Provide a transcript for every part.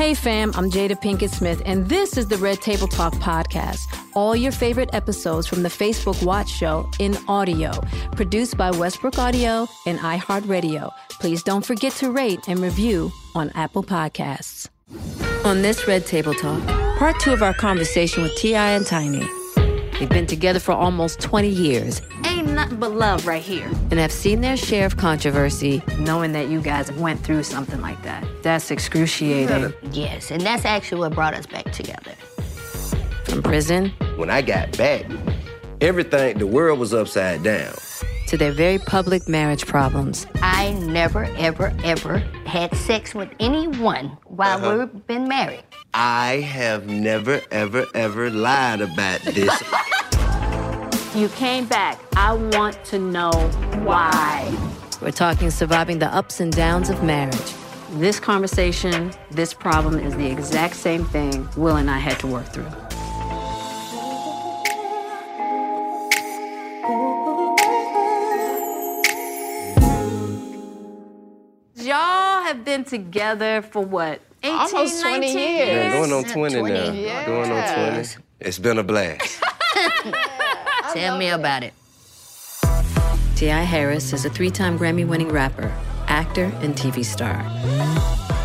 Hey fam, I'm Jada Pinkett Smith, and this is the Red Table Talk podcast. All your favorite episodes from the Facebook Watch Show in audio, produced by Westbrook Audio and iHeartRadio. Please don't forget to rate and review on Apple Podcasts. On this Red Table Talk, part two of our conversation with T.I. and Tiny. They've been together for almost 20 years Ain't nothing but love right here. and I've seen their share of controversy Knowing that you guys went through something like that. That's excruciating. Yes, and that's actually what brought us back together. from prison When I got back, everything, the world was upside down. to their very public marriage problems. I never, ever, ever had sex with anyone while Uh-huh. we've been married. I have never, ever, ever lied about this. You came back. I want to know why. We're talking surviving the ups and downs of marriage. This conversation, this problem is the exact same thing Will and I had to work through. Y'all have been together for what? 18, Almost 20 19 years. Yeah, going on 20, 20. now. Yeah. Going on 20. It's been a blast. Tell me about it. T.I. Harris is a three time Grammy winning rapper, actor, and TV star.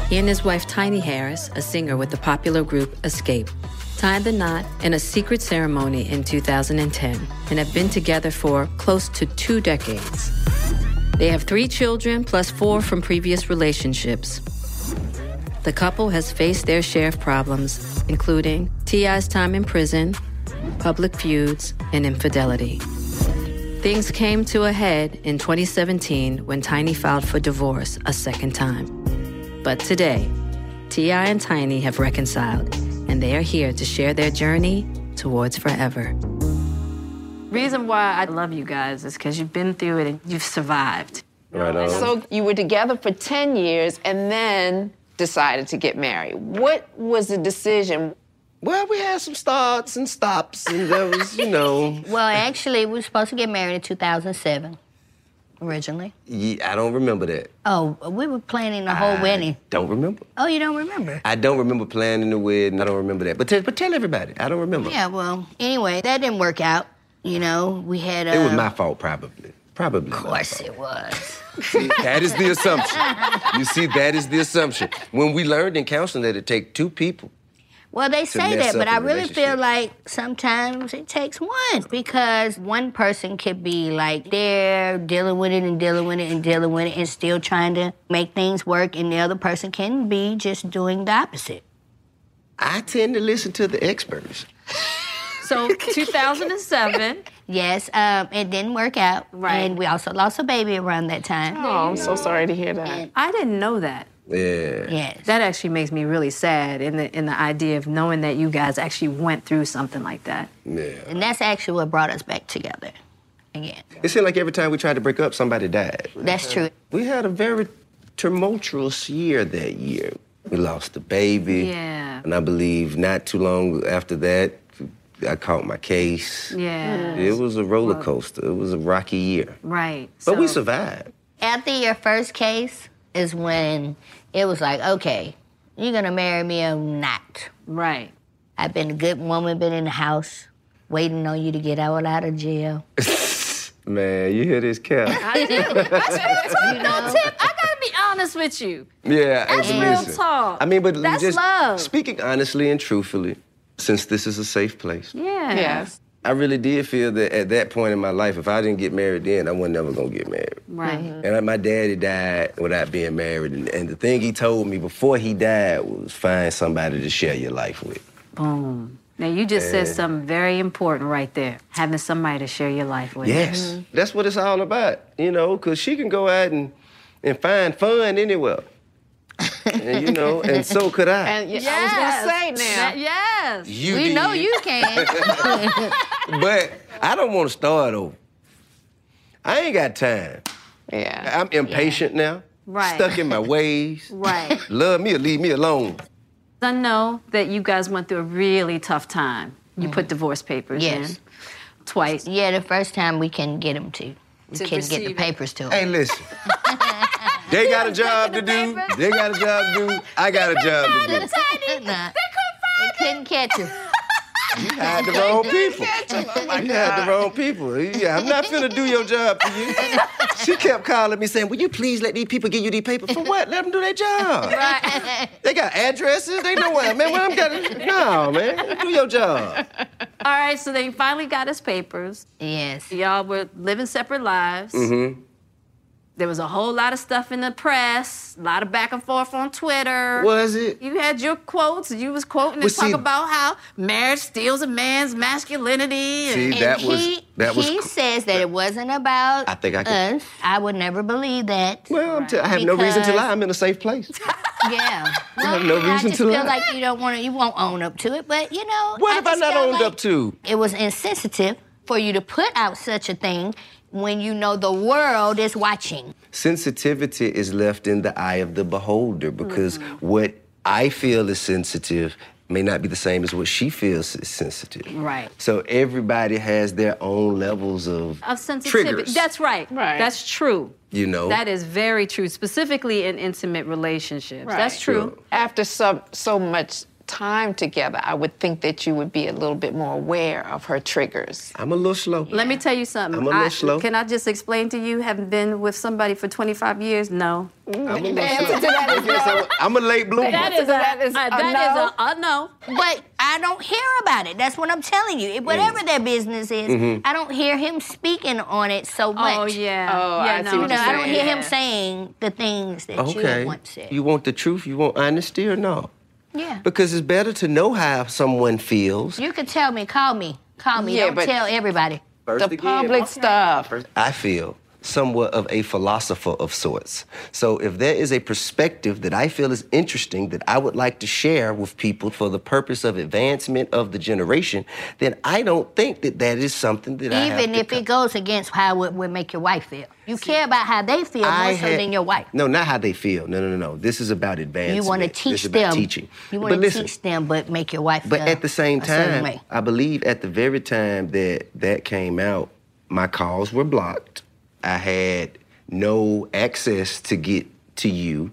He and his wife Tiny Harris, a singer with the popular group Xscape, tied the knot in a secret ceremony in 2010 and have been together for close to two decades. They have three children plus four from previous relationships. The couple has faced their share of problems, including T.I.'s time in prison, public feuds, and infidelity. Things came to a head in 2017 when Tiny filed for divorce a second time. But today, T.I. and Tiny have reconciled, and they are here to share their journey towards forever. Reason why I love you guys is because you've been through it and you've survived. Right on. So you were together for 10 years and then decided to get married. What was the decision? Well, we had some starts and stops, and there was, you know, Well, actually, we were supposed to get married in 2007, originally. yeah, I don't remember that. Oh, we were planning the whole I wedding. Don't remember. Oh, you don't remember? I don't remember planning the wedding. I don't remember that. But, tell but tell everybody. I don't remember. Yeah, well, anyway, that didn't work out. You know, we had. Uh, It was my fault, probably. Probably. Of course it was. See, that is the assumption. You see, that is the assumption. When we learned in counseling that it takes two people. Well, they say that, but I really feel like sometimes it takes one because one person could be like they're dealing with it and dealing with it and dealing with it and still trying to make things work, and the other person can be just doing the opposite. I tend to listen to the experts. So 2007. Yes, um, it didn't work out, Right. and we also lost a baby around that time. Oh, I'm so sorry to hear that. I didn't know that. Yeah. Yes. That actually makes me really sad in the in the idea of knowing that you guys actually went through something like that. Yeah. And that's actually what brought us back together again. It seemed like every time we tried to break up, somebody died. That's true. We had a very tumultuous year that year. We lost a baby. Yeah. And I believe not too long after that, I caught my case. Yeah. It was a roller coaster. It was a rocky year. Right. But we survived. After your first case is when it was like, okay, you're gonna marry me or not? Right. I've been a good woman, been in the house, waiting on you to get out out of jail. Man, you hear this cat? I do. That's real talk. You know, Tip, I gotta be honest with you. Yeah, That's and real listen, talk. I mean, but That's just love. speaking honestly and truthfully, since this is a safe place, Yeah. Yes. I really did feel that at that point in my life, if I didn't get married then, I was never gonna get married. Right. Mm-hmm. And my daddy died without being married, and, and the thing he told me before he died was find somebody to share your life with. Boom. Now you just said something very important right there. Having somebody to share your life with. Yes, mm-hmm. that's what it's all about, you know, because she can go out and, and find fun anywhere. And, you know, and so could I. And y- I was gonna say now. That- yes. you we did. know you can. But I don't want to start over. I ain't got time. Yeah. I'm impatient now. Right. Stuck in my ways. Right. Love me or leave me alone. I know that you guys went through a really tough time. You put mm-hmm. divorce papers Yes. in twice. yeah, the first time we couldn't get them to. We To couldn't get the receive it. papers to him. Hey, listen. they got a job to do. They got a job to do. I got a job to do. Nah. They couldn't catch him. You had the wrong people. You had the wrong people. Yeah, I'm not finna do your job for you. She kept calling me saying, "Will you please let these people give you these papers for what? Let them do their job. Right. They got addresses. They know where, man. Where I'm got. No, man. Do your job. All right, so they finally got his papers. Yes. Y'all were living separate lives. Mm-hmm. There was a whole lot of stuff in the press, a lot of back and forth on Twitter. Was it? You had your quotes. You was quoting Well, and talk see- about how marriage steals a man's masculinity. See, and, that and was he, that was. he says that it wasn't about I think I can- us. I would never believe that. Well, I'm t- I have no reason to lie. I'm in a safe place. Yeah. Well, have no I reason just to feel lie. like you don't want to, you won't own up to it, but you know. What have I just not owned like up to? It was insensitive for you to put out such a thing when you know the world is watching. sensitivity is left in the eye of the beholder because Mm-hmm. what I feel is sensitive may not be the same as what she feels is sensitive. Right. So everybody has their own levels of, of sensitivity. triggers. That's right. Right. That's true. you know. That is very true, specifically in intimate relationships. That's Right. true. After so so much time together, I would think that you would be a little bit more aware of her triggers. I'm a little slow. Let me tell you something. I'm a little I- slow. Can I just explain to you, having been with somebody for 25 years? No. I'm a little slow. Yes, I'm, I'm a late bloomer. That is a, that is uh, a no? is a, a no. But I don't hear about it. That's what I'm telling you. Whatever Mm. their business is, Mm-hmm. I don't hear him speaking on it so much. Oh, yeah. Oh, yeah, I no. see You what know, you're I don't saying. hear him saying the things that you Okay. have once said. You want the truth? You want honesty or no? Yeah. Because it's better to know how someone feels. You can tell me, call me, call me. Yeah, don't tell everybody. First The again, public stuff. I feel somewhat of a philosopher of sorts. So if there is a perspective that I feel is interesting that I would like to share with people for the purpose of advancement of the generation, then I don't think that that is something that Even to if it goes against how it would make your wife feel. You care about how they feel more I so had- than your wife. No, not how they feel. No, no, no, no. This is about advancement. You want to This teach is about them. teaching. You want to teach them, but make your wife feel. But at the same time. I believe at the very time that that came out, my calls were blocked. I had no access to get to you.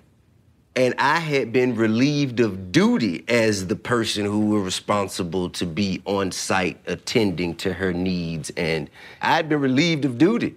And I had been relieved of duty as the person who were responsible to be on site attending to her needs. And I'd been relieved of duty.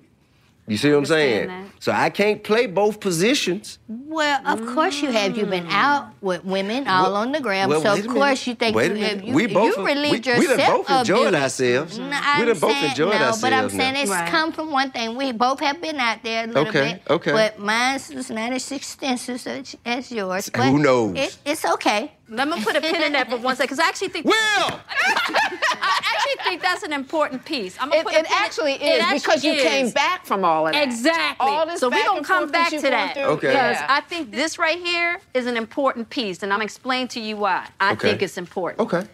You see what I'm saying? understand So I can't play both positions. Well, of course you have. You've been out with women all Well- on the gram, well, so of a minute. course you think Wait you, a minute. have- you, we both you relieved we, yourself we done both enjoyed ourselves. No, we done both saying, enjoyed no, ourselves. but I'm now. saying it's Right. come from one thing. We both have been out there a little Okay, bit. okay. But mine's is not as extensive as, as yours. But Who knows? It, it's okay. Let me put a pin in that for one second, because I actually think Will! I actually think that's an important piece. I'm gonna It, put a it pin in- actually is it actually because you is. came back from all of that. Exactly. All this so we're back gonna come back to that. Okay. Because Yeah. I think this right here is an important piece, and I'm explaining to you why I Okay. think it's important. Okay.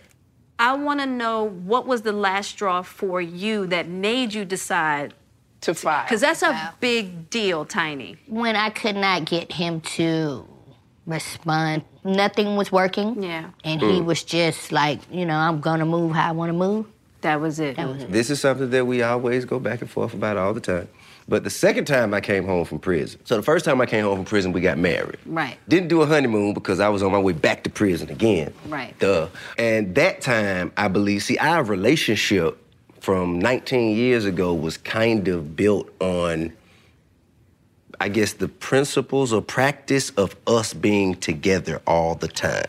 I want to know what was the last straw for you that made you decide, To five. because that's a big deal, Tiny. When I could not get him to respond, nothing was working. Yeah. And Mm. he was just like, you know, I'm gonna move how I want to move. That was it. That was it. This is something that we always go back and forth about all the time. But the second time I came home from prison, so the first time I came home from prison, we got married. Right. Didn't do a honeymoon because I was on my way back to prison again. Right. Duh. And that time, I believe, see, our relationship from 19 years ago was kind of built on, I guess, the principles or practice of us being together all the time.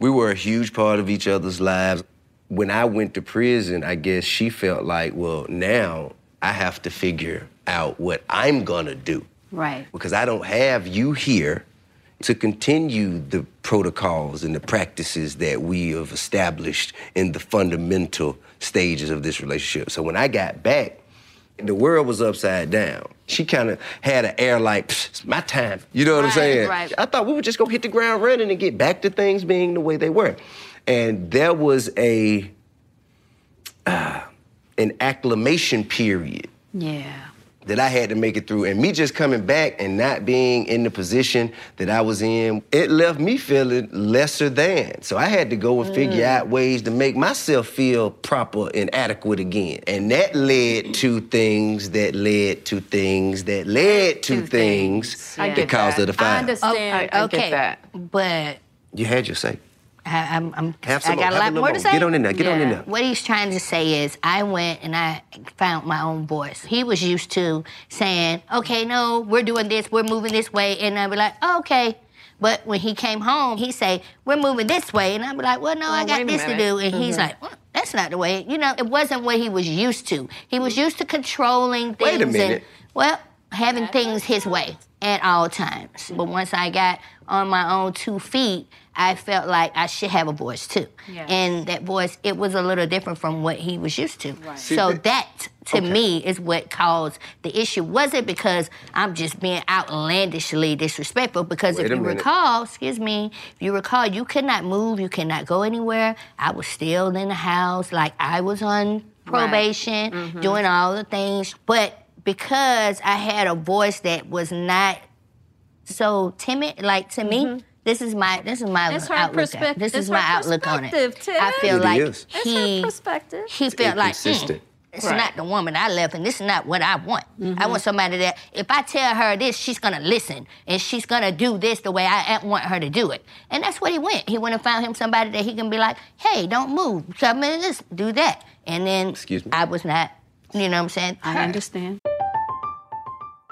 We were a huge part of each other's lives. When I went to prison, I guess she felt like, well, now I have to figure out what I'm gonna do Right. because I don't have you here to continue the protocols and the practices that we have established in the fundamental stages of this relationship. So when I got back, the world was upside down. She kind of had an air like, it's my time. You know what I'm saying? right. I thought we would just go hit the ground running and get back to things being the way they were. And there was a uh, an acclimation period Yeah. That I had to make it through. And me just coming back and not being in the position that I was in, it left me feeling lesser than. So I had to go and figure mm. out ways to make myself feel proper and adequate again. And that led to things that led to things that led to To things, things. I that get caused that. her to I fire. understand. Oh, I okay. get that. But You had your say. I, I'm, I'm Have some I got more. a lot a more little to say. Get on in there. Get on in there. What he's trying to say is, I went and I found my own voice. He was used to saying, okay, no, we're doing this, we're moving this way. And I'd be like, oh, okay. But when he came home, he say, we're moving this way. And I'd be like, well, no, oh, I Oh, got wait a this to do. And he's mm-hmm. like, well, that's not the way. You know, it wasn't what he was used to. He was used to controlling things. Wait a minute. And, well, having things his way at all times. But once I got on my own two feet, I felt like I should have a voice too. Yes. And that voice, it was a little different from what he was used to. See, So that- that, to Okay. me, is what caused the issue. Was it because I'm just being outlandishly disrespectful? Because Wait if you minute. recall, excuse me, if you recall, you could not move, you could not go anywhere. I was still in the house, like I was on probation, Mm-hmm. doing all the things. But because I had a voice that was not so timid, like to me, this is my this is my Mm-hmm. It's her outlook. perspec- at- This it's is my her outlook on it. perspective, I feel It like is. It's he her perspective. he felt like mm, inconsistent. it's not the woman I love, and this is not what I want. I want somebody that if I tell her this, she's gonna listen and she's gonna do this the way I want her to do it. And that's what he went. He went and found him somebody that he can be like, hey, don't move, come in this, do that. And then Excuse me? I was not, you know what I'm saying? I her. understand.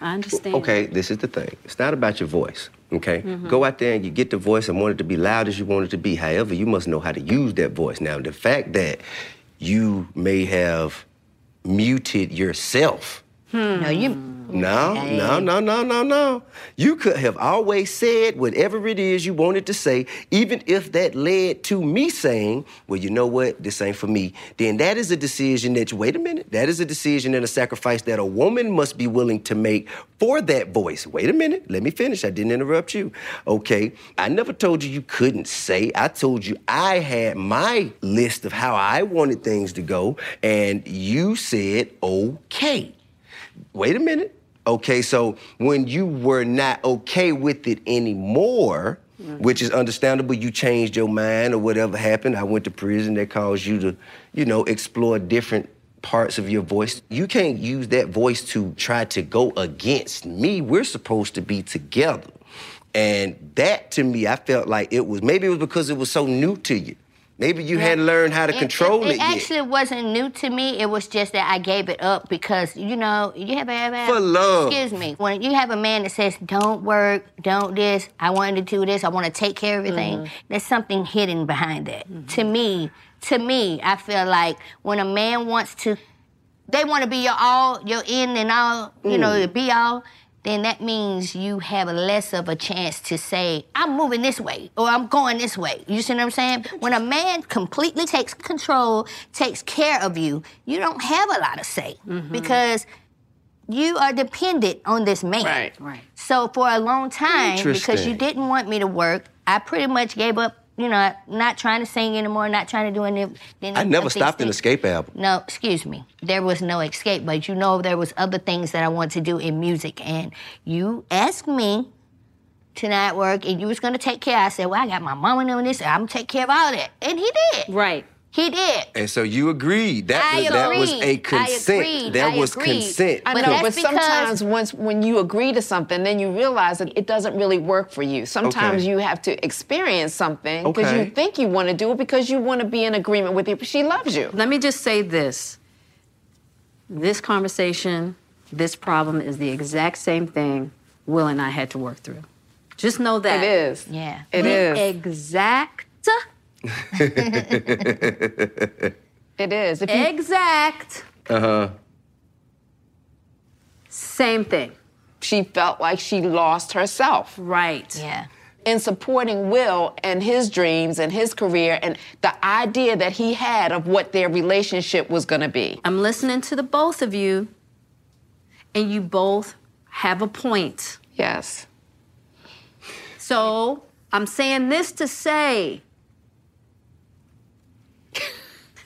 I understand. Okay, this is the thing. It's not about your voice. Okay, Mhm. go out there and you get the voice and want it to be loud as you want it to be. However, you must know how to use that voice. Now, the fact that you may have muted yourself. Hmm. No, you. No, no, no, no, no, no. You could have always said whatever it is you wanted to say, even if that led to me saying, well, you know what, this ain't for me. Then that is a decision that you, wait a minute, that is a decision and a sacrifice that a woman must be willing to make for that voice. Wait a minute, let me finish. I didn't interrupt you. Okay, I never told you you couldn't say. I told you I had my list of how I wanted things to go, and you said, okay. Wait a minute. Okay, so when you were not okay with it anymore, which is understandable, you changed your mind or whatever happened. I went to prison that caused you to, you know, explore different parts of your voice. You can't use that voice to try to go against me. We're supposed to be together. And that to me, I felt like it was maybe it was because it was so new to you. Maybe you hadn't learned how to control it, it, yet. actually wasn't new to me. It was just that I gave it up because you know you have a For love. Excuse me. When you have a man that says, "Don't work, don't this," I want to do this. I want to take care of everything. Mm-hmm. There's something hidden behind that. To me, to me, I feel like when a man wants to, they want to be your all, your end and all. You know, Mm. the be all. Then that means you have less of a chance to say, I'm moving this way or I'm going this way. You see what I'm saying? When a man completely takes control, takes care of you, you don't have a lot of say mm-hmm. because you are dependent on this man. Right. Right. So for a long time, because you didn't want me to work, I pretty much gave up, you know, not trying to sing anymore, not trying to do any I never stopped an Xscape album. no, excuse me. There was no escape, but you know there was other things that I wanted to do in music, and you asked me to not work, and you was gonna take care. I said, "Well, I got my mama doing this. I'm gonna take care of all that," and he did. Right. He did. And so you agreed. That I was that was a agreed. I consent. agreed. That I was agreed. consent. I But know, but sometimes once when you agree to something, then you realize that it doesn't really work for you. Sometimes Okay. you have to experience something because Okay. you think you want to do it because you want to be in agreement with you. She loves you. Let me just say this. This conversation, this problem is the exact same thing Will and I had to work through. Just know that. It is. Yeah. It the is. Exact. It is. If you, Exact. Uh huh. Same thing. she felt like she lost herself. Right. Yeah. in supporting Will and his dreams and his career and the idea that he had of what their relationship was going to be. I'm listening to the both of you, and you both have a point. Yes. So I'm saying this to say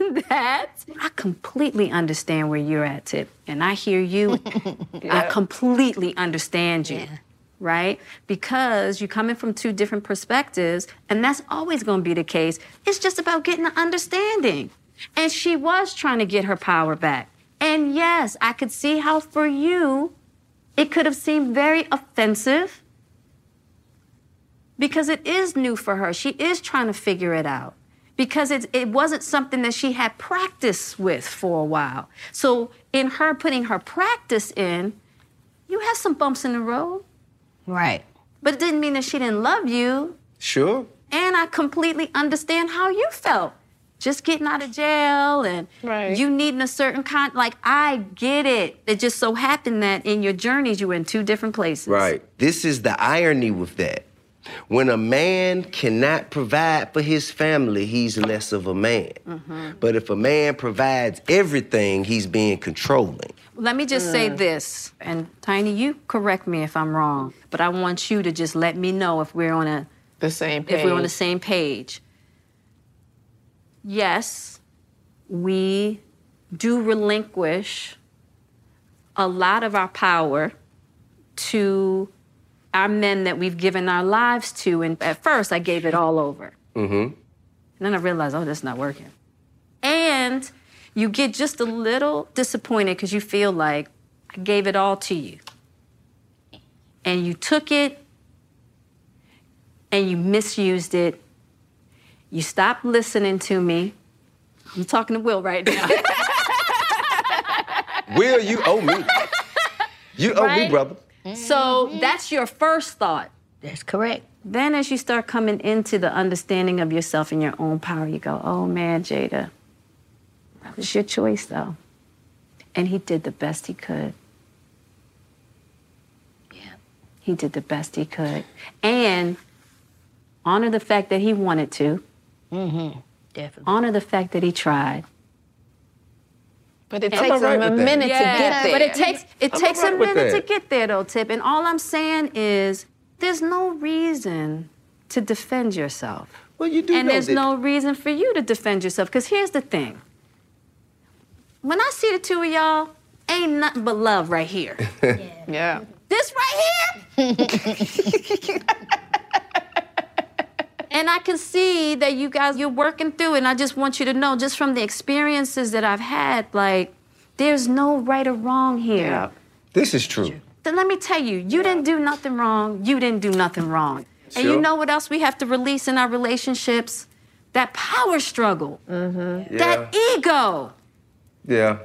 that I completely understand where you're at, Tip. And I hear you. I completely understand you. Right? Because you're coming from two different perspectives, and that's always going to be the case. It's just about getting an understanding. And she was trying to get her power back. And yes, I could see how for you, it could have seemed very offensive because it is new for her. She is trying to figure it out because it, it wasn't something that she had practice with for a while. So, in her putting her practice in, you had some bumps in the road. Right. But it didn't mean that she didn't love you. Sure. And I completely understand how you felt. Just getting out of jail and you needing a certain kind, like, I get it. It just so happened that in your journeys, you were in two different places. Right. This is the irony with that. When a man cannot provide for his family, he's less of a man. Mm-hmm. But if a man provides everything, he's being controlling. Let me just say this, and Tiny, you correct me if I'm wrong, but I want you to just let me know if we're on a the same page. if we're on the same page. Yes, we do relinquish a lot of our power to our men that we've given our lives to. And at first, I gave it all over. Mm-hmm. And then I realized, oh, this is not working. And you get just a little disappointed because you feel like I gave it all to you. And you took it and you misused it. You stopped listening to me. I'm talking to Will right now. Will, you owe me. You owe me, Right? So that's your first thought. That's correct. Then, as you start coming into the understanding of yourself and your own power, you go, oh man, Jada, that was your choice though. And he did the best he could. Yeah. He did the best he could. And honor the fact that he wanted to. Mm-hmm. Definitely. Honor the fact that he tried. But it And- takes him a minute to Yeah, get there. But it takes it I'm takes a alright with minute to get there though, Tip. And all I'm saying is there's no reason to defend yourself. Well, you do And know there's that- no reason for you to defend yourself. Because here's the thing. When I see the two of y'all, ain't nothing but love right here. yeah. This right here. and I can see that you guys, you're working through it. And I just want you to know, just from the experiences that I've had, like, there's no right or wrong here. Yeah. This is true. Then let me tell you, you didn't do nothing wrong. You didn't do nothing wrong. And you know what else we have to release in our relationships? That power struggle, mm-hmm. Yeah. that ego. Yeah.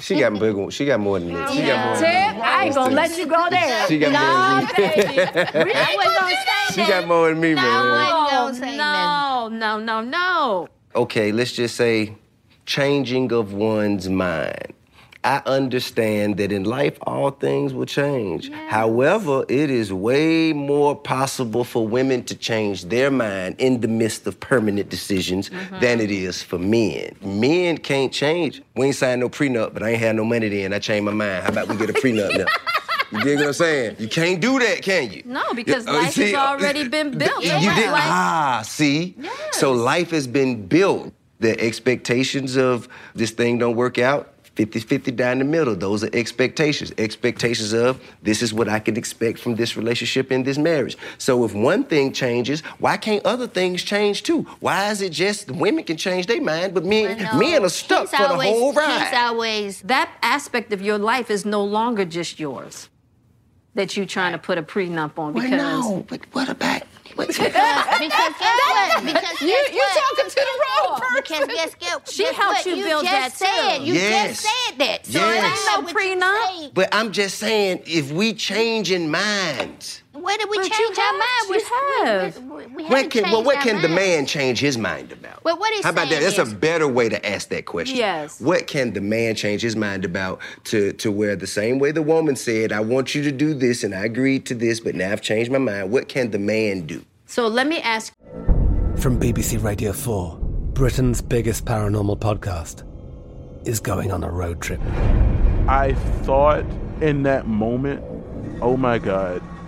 She got big one. She got more than that. She got more than Tip, that. I ain't gonna let you go there. She got no, more than me. baby. I wasn't gonna say She got more than me, man. No, oh, no, no, no, no. okay, let's just say changing of one's mind. I understand that in life all things will change. However, it is way more possible for women to change their mind in the midst of permanent decisions than it is for men. Men can't change. We ain't signed no prenup, but I ain't had no money then. I changed my mind. How about we get a prenup now? You dig what I'm saying? You can't do that, can you? No, because Uh, life see, has already been built. you That's did like- ah, see? So life has been built. The expectations of this thing don't work out. 50-50 down the middle. Those are expectations. Expectations of this is what I can expect from this relationship and this marriage. So if one thing changes, why can't other things change too? Why is it just women can change their mind, but men men are stuck He's for the always- whole he's ride? always that aspect of your life is no longer just yours. That you trying to put a prenup on Well, because no, but what about because guess what? Because You- guess you what? talking to the wrong Because guess, guess, She guess helped what? you build just that, said, too. You Yes. just said that. So Yes. that's not no prenup. But I'm just saying, if we change in minds, Where did we But you change our have- mind? you We- have. We, we, we what haven't can well, changed what our can the man change his mind about? Well, what is he's How about that? saying That's a better way to ask that question. Yes. What can the man change his mind about to to where the same way the woman said, "I want you to do this," and I agreed to this, but now I've changed my mind. What can the man do? So let me ask From BBC Radio 4, Britain's biggest paranormal podcast is going on a road trip. I thought in that moment, oh my God,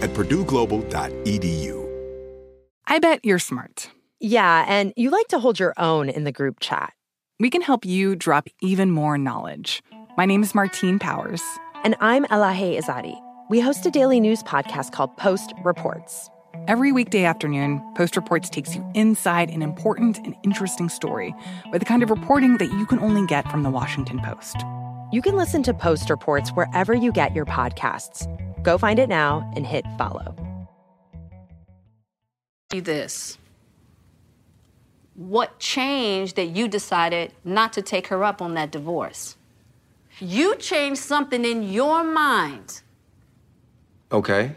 at purdueglobal.edu. I bet you're smart. Yeah, and you like to hold your own in the group chat. We can help you drop even more knowledge. My name is Martine Powers. And I'm Elahe Izadi. We host a daily news podcast called Post Reports. Every weekday afternoon, Post Reports takes you inside an important and interesting story with the kind of reporting that you can only get from the Washington Post. You can listen to Post Reports wherever you get your podcasts. Go find it now and hit follow. This. What changed that you decided not to take her up on that divorce? You changed something in your mind. Okay.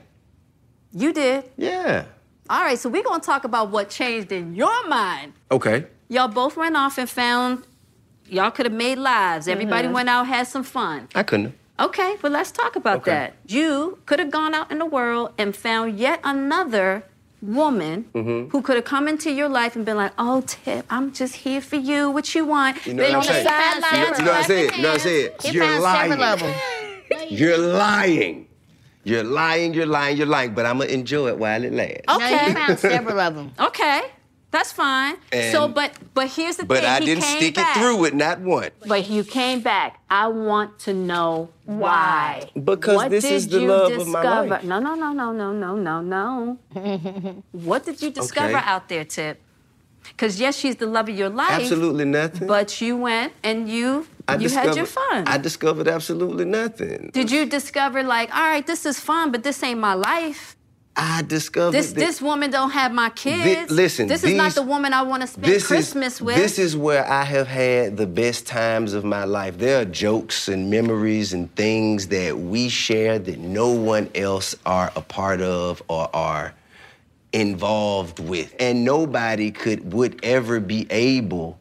You did. Yeah. All right, so we're gonna talk about what changed in your mind. Okay. Y'all both went off and found y'all could have made lives. Everybody Mhm. went out, and had some fun. I couldn't. Okay, well, let's talk about Okay. that. You could have gone out in the world and found yet another woman Mm-hmm. who could have come into your life and been like, "Oh, Tip, I'm just here for you. What you want?" You know what I'm the saying? sidelines. You know, you know what I said? You know what I said? He You're lying. several of them. You're lying. You're lying, you're lying, you're lying, but I'm gonna enjoy it while it lasts. No, Okay. you found several of them. Okay, that's fine. so, but but here's the But thing. I he didn't came stick back. it through with not one. But you came back. I want to know why. Because what this is the you love of my discover? life. No, no, no, no, no, no, no, no. what did you discover Okay. out there, Tip? Because yes, she's the love of your life. Absolutely nothing. But you went and you I you had your fun. I discovered absolutely nothing. did you discover like, all right, this is fun, but this ain't my life. I discovered This this woman don't have my kids. listen, this is not the woman I want to spend Christmas is, with. This is where I have had the best times of my life. There are jokes and memories and things that we share that no one else are a part of or are involved with. And nobody could would ever be able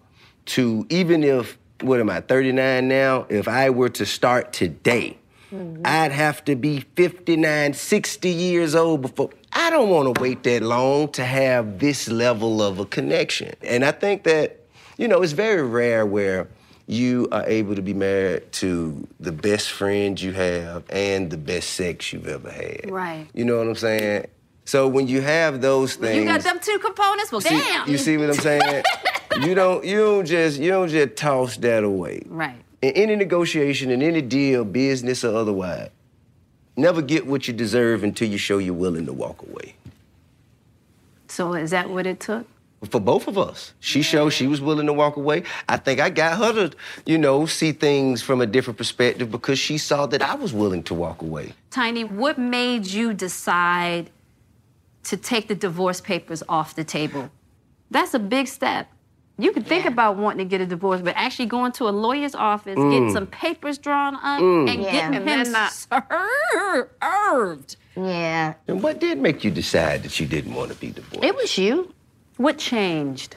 to, even if what am I, 39 now? If I were to start today, mm-hmm. I'd have to be 59, 60 years old before. I don't want to wait that long to have this level of a connection. And I think that, you know, it's very rare where you are able to be married to the best friend you have and the best sex you've ever had. right. You know what I'm saying? So when you have those things, You got them two components. Well, see- damn. you see what I'm saying? you don't you don't just you don't just toss that away. Right. in any negotiation, in any deal, business or otherwise, never get what you deserve until you show you're willing to walk away. So is that what it took? For both of us. She showed she was willing to walk away. I think I got her to, you know, see things from a different perspective because she saw that I was willing to walk away. Tiny, what made you decide to take the divorce papers off the table? That's a big step. You can think about wanting to get a divorce, but actually going to a lawyer's office, Mm. getting some papers drawn up, Mm. and Yeah. getting And him not- served. Yeah. And what did make you decide that you didn't want to be divorced? It was you. What changed?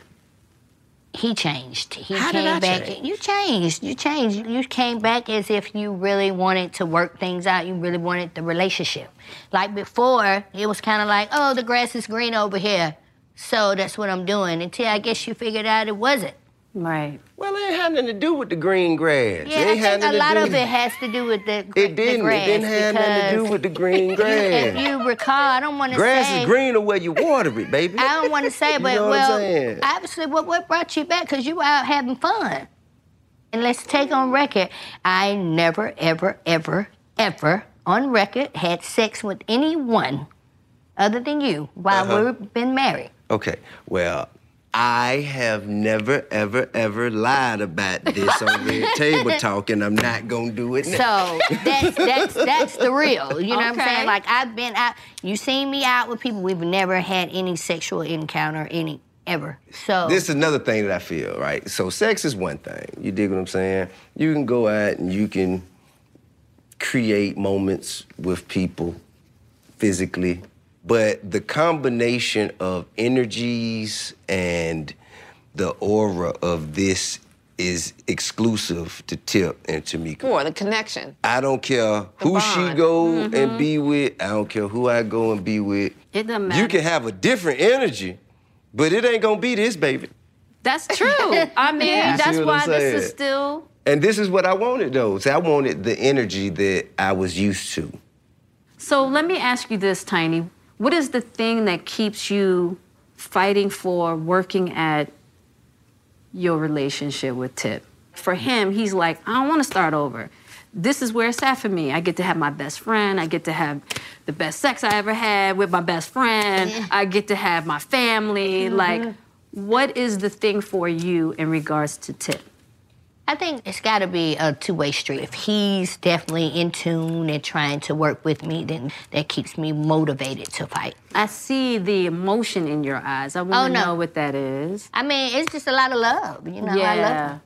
He changed. He How did I back. change? You changed. You changed. You came back as if you really wanted to work things out. You really wanted the relationship. Like before, it was kind of like, oh, the grass is green over here. So that's what I'm doing. Until I guess you figured out it wasn't. Right. Well, it ain't had nothing to do with the green grass. Yeah, it I ain't had think a lot to of it has to do with the, It the didn't. grass. It didn't have nothing to do with the green grass. If you recall, I don't want to say... Grass say. is greener where you water it, baby. I don't want to say, You but know well, saying? obviously, what what brought you back? Because you were out having fun. And let's take on record, I never, ever, ever, ever on record had sex with anyone other than you while Uh-huh. we've been married. Okay, well, I have never, ever, ever lied about this on Red Table Talk, and I'm not gonna do it now. So that's that's that's the real. You know what I'm saying? Like I've been out. You seen me out with people. We've never had any sexual encounter, any ever. So This is another thing that I feel, right? So sex is one thing. You dig what I'm saying? You can go out and you can create moments with people physically, but the combination of energies and the aura of this is exclusive to Tip and Tameka. For the connection. I don't care who she go Mm-hmm. and be with. I don't care who I go and be with. It doesn't matter. You can have a different energy, but it ain't gonna be this, baby. That's true. I mean, see that's why this is still. And this is what I wanted, though. See, I wanted the energy that I was used to. So let me ask you this, Tiny. What is the thing that keeps you fighting for working at your relationship with Tip? For him, he's like, I don't want to start over. This is where it's at for me. I get to have my best friend. I get to have the best sex I ever had with my best friend. Mm-hmm. I get to have my family. Like, mm-hmm. what is the thing for you in regards to Tip? I think it's got to be a two-way street. If he's definitely in tune and trying to work with me, then that keeps me motivated to fight. I see the emotion in your eyes. I Oh, want to no. know what that is. I mean, it's just a lot of love. You know, I love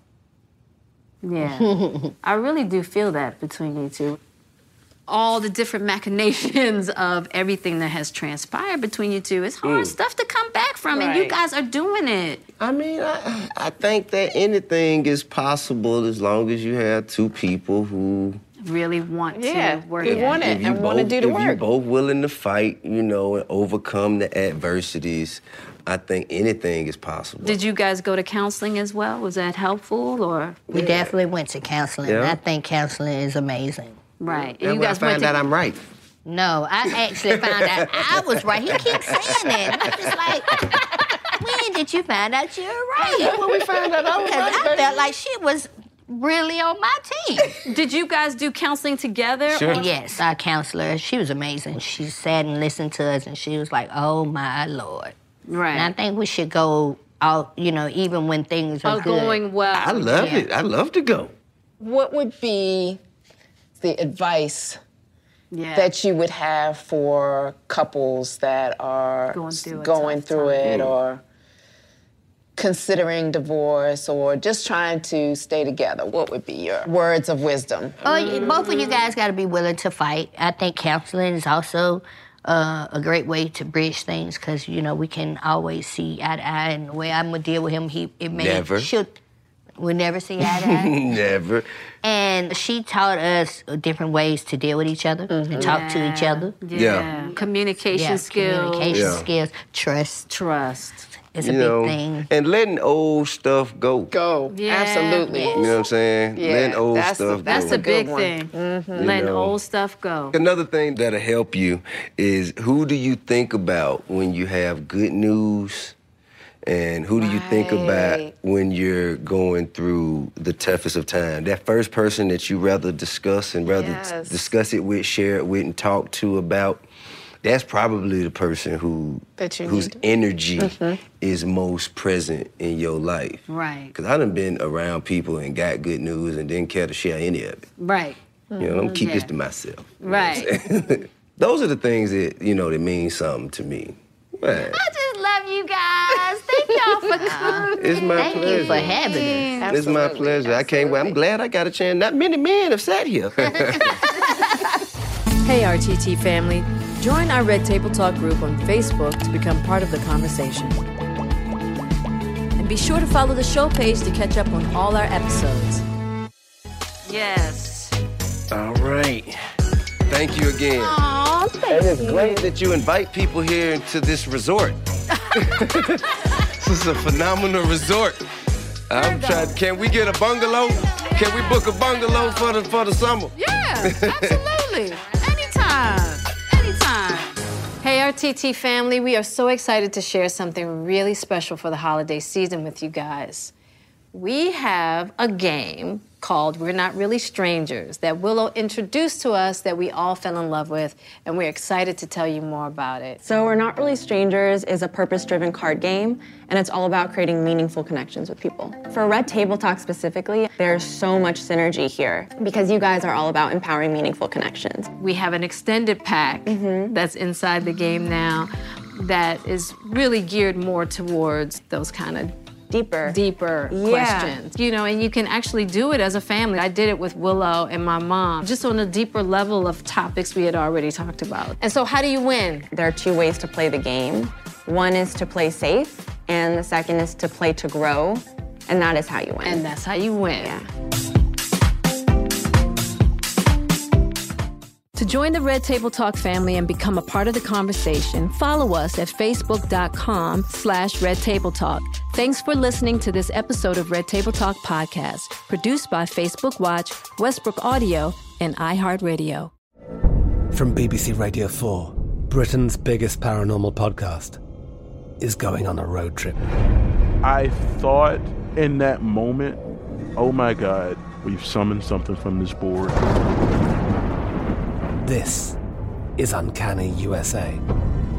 him. Yeah. I really do feel that between you two. All the different machinations of everything that has transpired between you two. It's hard Mm. stuff to come back from, and you guys are doing it. I mean, I, I think that anything is possible as long as you have two people who Really want Yeah, to work we it. want it if you and want to do the work. if you're both willing to fight, you know, and overcome the adversities, I think anything is possible. Did you guys go to counseling as well? Was that helpful or? We definitely went to counseling. Yeah. I think counseling is amazing. Right. And when I find out I'm right. No, I actually found out I was right. He keeps saying that. I'm just like, when did you find out you're right? When we found out I was Because right, I baby. felt like she was really on my team. Did you guys do counseling together? Sure. or- Yes, our counselor, she was amazing. She sat and listened to us, and she was like, "Oh my lord!" Right. And I think we should go out, you know, even when things are Oh, good. going well. I love Yeah. it. I love to go. What would be the advice Yeah. that you would have for couples that are Going through going through time. it or considering divorce or just trying to stay together? What would be your words of wisdom? Oh, yeah, both of you guys got to be willing to fight. I think counseling is also uh, a great way to bridge things because you know we can always see eye to eye. And the way I'm gonna deal with him, he it may Never. should we never see eye to eye. Never. and she taught us different ways to deal with each other, to mm-hmm. talk to each other. Yeah. Yeah. Communication Yeah, skills. communication Yeah. skills, trust Trust. is a you big know, thing. and letting old stuff go. Go. Yeah. Absolutely. You know what I'm saying? Yeah, letting old that's the- stuff That's go. the a big one. thing. Mm-hmm. You Letting know. old stuff go. Another thing that'll help you is who do you think about when you have good news And who do you think about when you're going through the toughest of time? That first person that you rather discuss and rather Yes. discuss it with, share it with, and talk to about. That's probably the person who whose need. energy Mhm. is most present in your life. Right. Cause I done been around people and got good news and didn't care to share any of it. Right. You know, I'm keep this to myself. Right. Those are the things that you know that mean something to me. Right. I just love you guys. Thank y'all for coming. It's my Thank pleasure. you for having us. It's my pleasure. I can't wait. I'm glad I got a chance. Not many men have sat here. Hey, RTT family. Join our Red Table Talk group on Facebook to become part of the conversation. And be sure to follow the show page to catch up on all our episodes. Yes. All right. Thank you again. And it's great that you invite people here to this resort. this is a phenomenal resort. I'm trying. Can we get a bungalow? Can we book a bungalow for the for the summer? Yeah, absolutely. Anytime. Anytime. Hey, RTT family, we are so excited to share something really special for the holiday season with you guys. We have a game called We're Not Really Strangers that Willow introduced to us that we all fell in love with, and we're excited to tell you more about it. So, We're Not Really Strangers is a purpose driven card game, and it's all about creating meaningful connections with people. For Red Table Talk specifically, there's so much synergy here because you guys are all about empowering meaningful connections. We have an extended pack mm-hmm. that's inside the game now that is really geared more towards those kind of deeper deeper Yeah. questions you know and you can actually do it as a family i did it with willow and my mom just on a deeper level of topics we had already talked about and so how do you win There are two ways to play the game one is to play safe, and the second is to play to grow, and that is how you win. And that's how you win. yeah. To join the Red Table Talk family and become a part of the conversation, follow us at facebook.com slash Red Table Talk. Thanks for listening to this episode of Red Table Talk podcast, produced by Facebook Watch, Westbrook Audio, and iHeartRadio. From BBC Radio 4, Britain's biggest paranormal podcast is going on a road trip. I thought in that moment, oh my God, we've summoned something from this board. This is Uncanny USA.